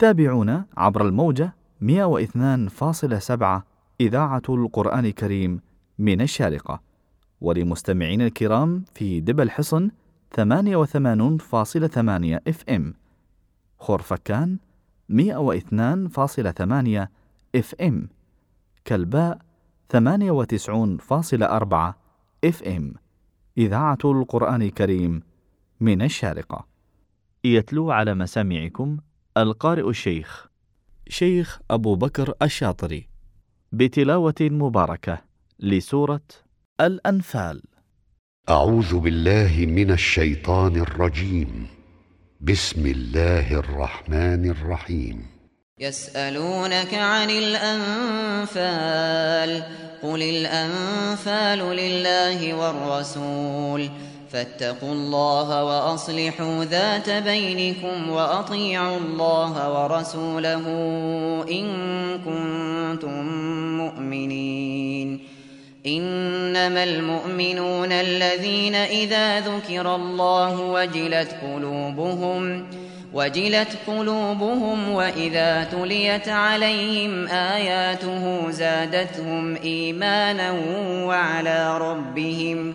تابعونا عبر الموجة 102.7 إذاعة القرآن الكريم من الشارقة. ولمستمعين الكرام في دبا الحصن 88.8 إف إم. خورفكان 102.8 إف إم. كلباء 98.4 إف إم. إذاعة القرآن الكريم من الشارقة. يتلو على مسامعكم القارئ الشيخ. شيخ أبو بكر الشاطري. بتلاوة مباركة لسورة الأنفال. أعوذ بالله من الشيطان الرجيم. بسم الله الرحمن الرحيم. يسألونك عن الأنفال قل الأنفال لله والرسول. فاتقوا الله وأصلحوا ذات بينكم وأطيعوا الله ورسوله إن كنتم مؤمنين. إنما المؤمنون الذين إذا ذكر الله وجلت قلوبهم وجلت قلوبهم وإذا تليت عليهم آياته زادتهم إيمانا وعلى ربهم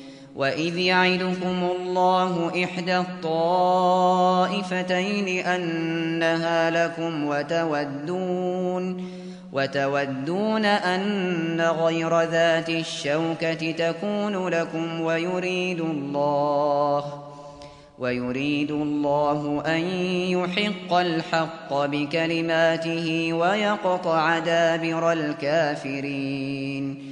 وإذ يعدكم الله إحدى الطائفتين أنها لكم وتودون وتودون أن غير ذات الشوكة تكون لكم ويريد الله ويريد الله أن يحق الحق بكلماته ويقطع دابر الكافرين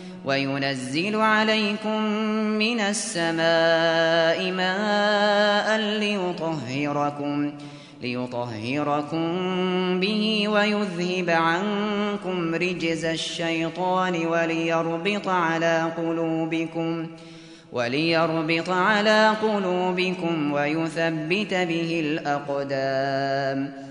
من السماء ماء ليطهركم ليطهركم به ويذهب عنكم رجز الشيطان وليربط على قلوبكم وليربط على قلوبكم ويثبت به الأقدام.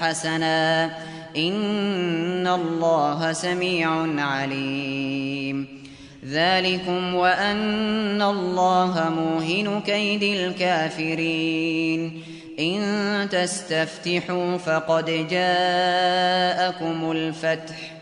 حسنا. إن الله سميع عليم. ذلكم وأن الله موهن كيد الكافرين. إن تستفتحوا فقد جاءكم الفتح.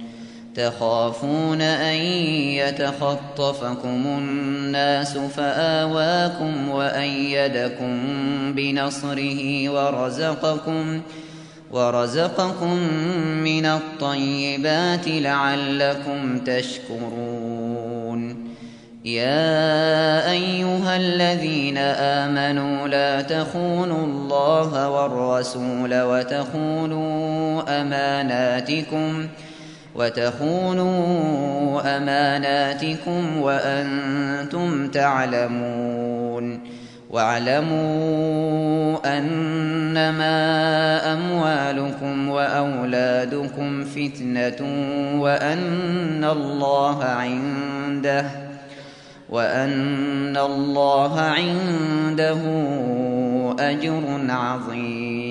تخافون أن يتخطفكم الناس فآواكم وأيدكم بنصره ورزقكم ورزقكم من الطيبات لعلكم تشكرون. يا أيها الذين آمنوا لا تخونوا الله والرسول وتخونوا أماناتكم ۖ وتخونوا أماناتكم وأنتم تعلمون. واعلموا أنما أموالكم وأولادكم فتنة وأن الله عنده وأن الله عنده أجر عظيم.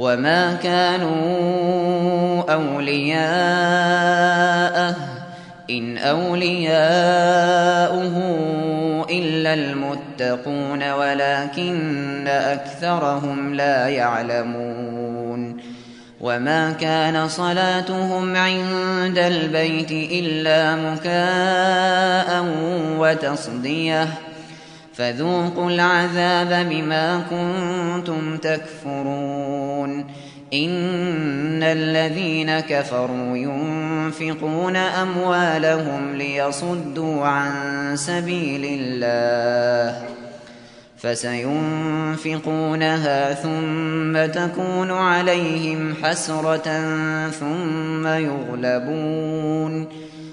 وما كانوا أولياءه إن أولياؤه إلا المتقون ولكن أكثرهم لا يعلمون وما كان صلاتهم عند البيت إلا مكاء وتصديه فذوقوا العذاب بما كنتم تكفرون. إن الذين كفروا ينفقون أموالهم ليصدوا عن سبيل الله فسينفقونها ثم تكون عليهم حسرة ثم يغلبون.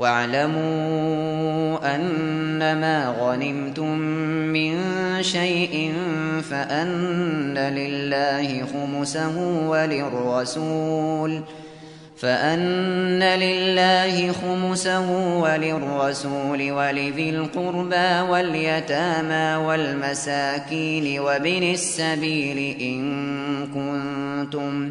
واعلموا أنما غنمتم من شيء فأن لله خمسه وللرسول فأن لله خمسه وللرسول ولذي القربى واليتامى والمساكين وابن السبيل إن كنتم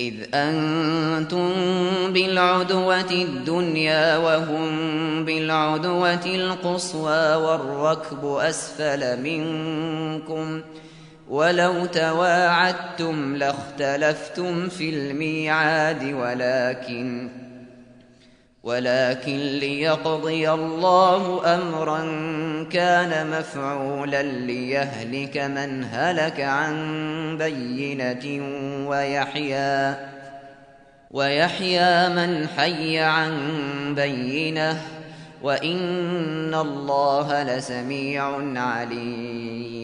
إذ أنتم بالعدوة الدنيا وهم بالعدوة القصوى والركب أسفل منكم ولو تواعدتم لاختلفتم في الميعاد ولكن ولكن ليقضي الله أمرا كان مفعولا ليهلك من هلك عن بينة ويحيى ويحيى من حي عن بينة وإن الله لسميع عليم.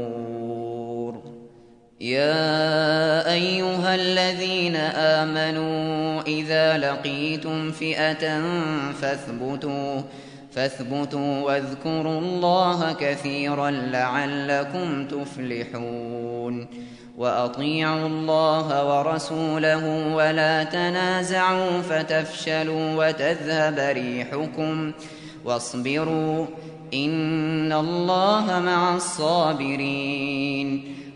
يا أيها الذين آمنوا إذا لقيتم فئة فاثبتوا فاثبتوا واذكروا الله كثيرا لعلكم تفلحون. وأطيعوا الله ورسوله ولا تنازعوا فتفشلوا وتذهب ريحكم. واصبروا إن الله مع الصابرين.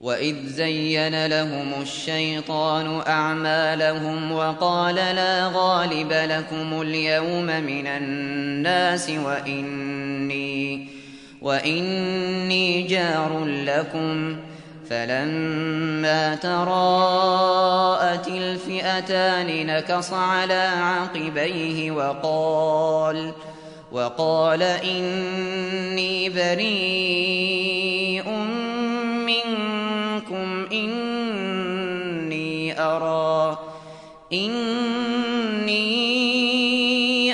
وإذ زين لهم الشيطان أعمالهم وقال لا غالب لكم اليوم من الناس وإني وإني جار لكم فلما تراءت الفئتان نكص على عقبيه وقال وقال إني بريء منكم إني أرى إني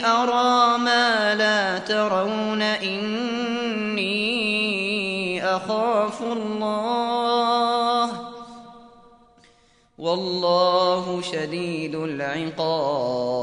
أرى ما لا ترون إني أخاف الله. والله شديد العقاب.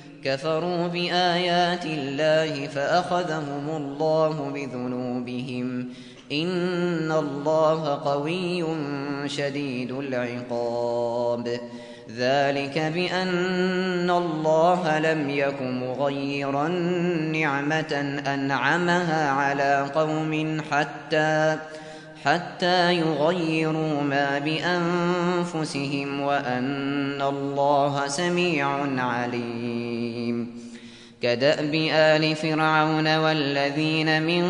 كفروا بآيات الله فأخذهم الله بذنوبهم. إن الله قوي شديد العقاب. ذلك بأن الله لم يك مغيرا نعمة أنعمها على قوم حتى حتى يغيروا ما بأنفسهم وأن الله سميع عليم. كدأب آل فرعون والذين من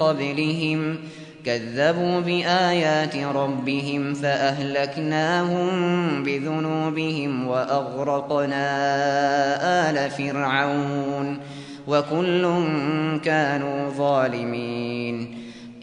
قبلهم كذبوا بآيات ربهم فأهلكناهم بذنوبهم وأغرقنا آل فرعون وكل كانوا ظالمين.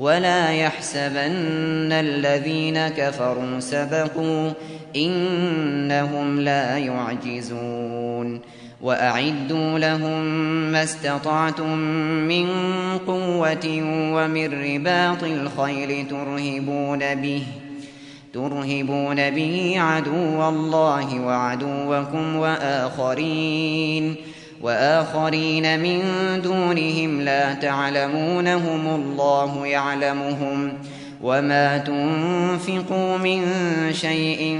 ولا يحسبن الذين كفروا سبقوا إنهم لا يعجزون وأعدوا لهم ما استطعتم من قوة ومن رباط الخيل ترهبون به ترهبون به عدو الله وعدوكم وآخرين وآخرين من دونهم لا تعلمونهم الله يعلمهم وما تنفقوا من شيء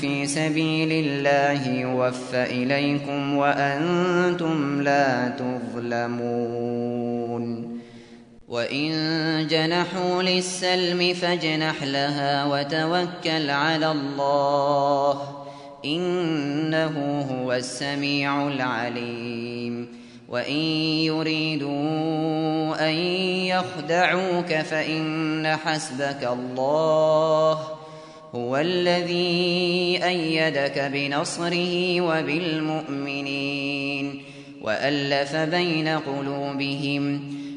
في سبيل الله يوفى إليكم وأنتم لا تظلمون وإن جنحوا للسلم فاجنح لها وتوكل على الله إنه هو السميع العليم. وإن يريدوا أن يخدعوك فإن حسبك الله هو الذي أيدك بنصره وبالمؤمنين وألف بين قلوبهم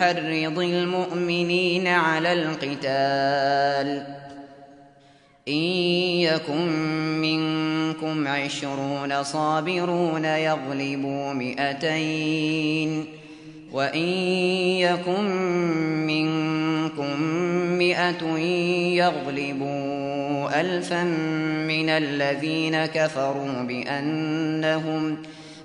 حرض المؤمنين على القتال. إن يكن منكم عشرون صابرون يغلبوا مئتين. وإن يكن منكم مئة يغلبوا ألفا من الذين كفروا بأنهم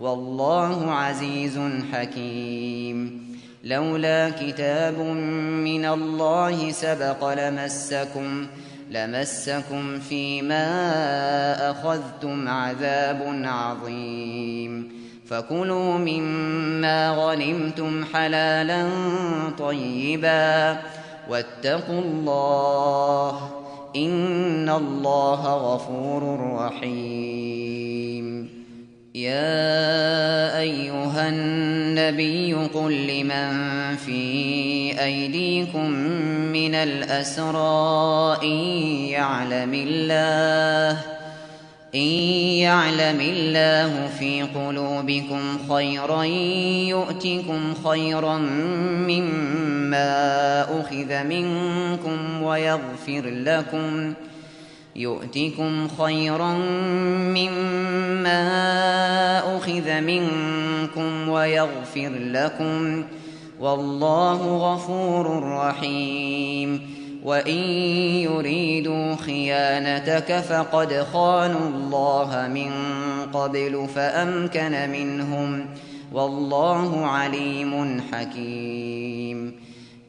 والله عزيز حكيم. لولا كتاب من الله سبق لمسكم لمسكم فيما أخذتم عذاب عظيم. فكلوا مما غنمتم حلالا طيبا. واتقوا الله إن الله غفور رحيم. يا أيها النبي قل لمن في أيديكم من الأسرى إن يعلم الله إن يعلم الله في قلوبكم خيرا يؤتكم خيرا مما أخذ منكم ويغفر لكم ۖ. يؤتكم خيرا مما أخذ منكم ويغفر لكم والله غفور رحيم. وإن يريدوا خيانتك فقد خانوا الله من قبل فأمكن منهم. والله عليم حكيم.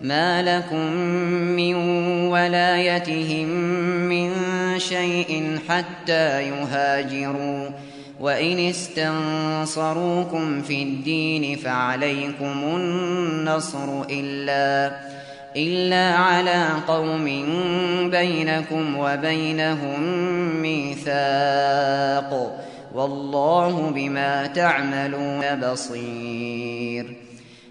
ما لكم من ولايتهم من شيء حتى يهاجروا وإن استنصروكم في الدين فعليكم النصر إلا إلا على قوم بينكم وبينهم ميثاق والله بما تعملون بصير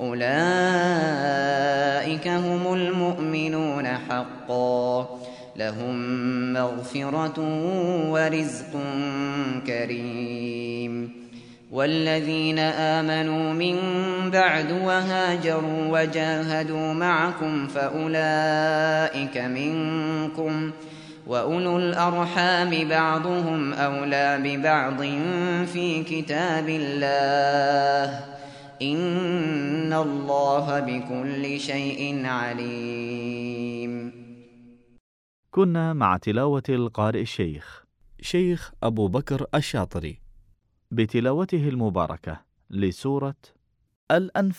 أولئك هم المؤمنون حقا. لهم مغفرة ورزق كريم. والذين آمنوا من بعد وهاجروا وجاهدوا معكم فأولئك منكم. وأولو الأرحام بعضهم أولى ببعض في كتاب الله. إن الله بكل شيء عليم. كنا مع تلاوة القارئ الشيخ. شيخ أبو بكر الشاطري. بتلاوته المباركة لسورة الأنفال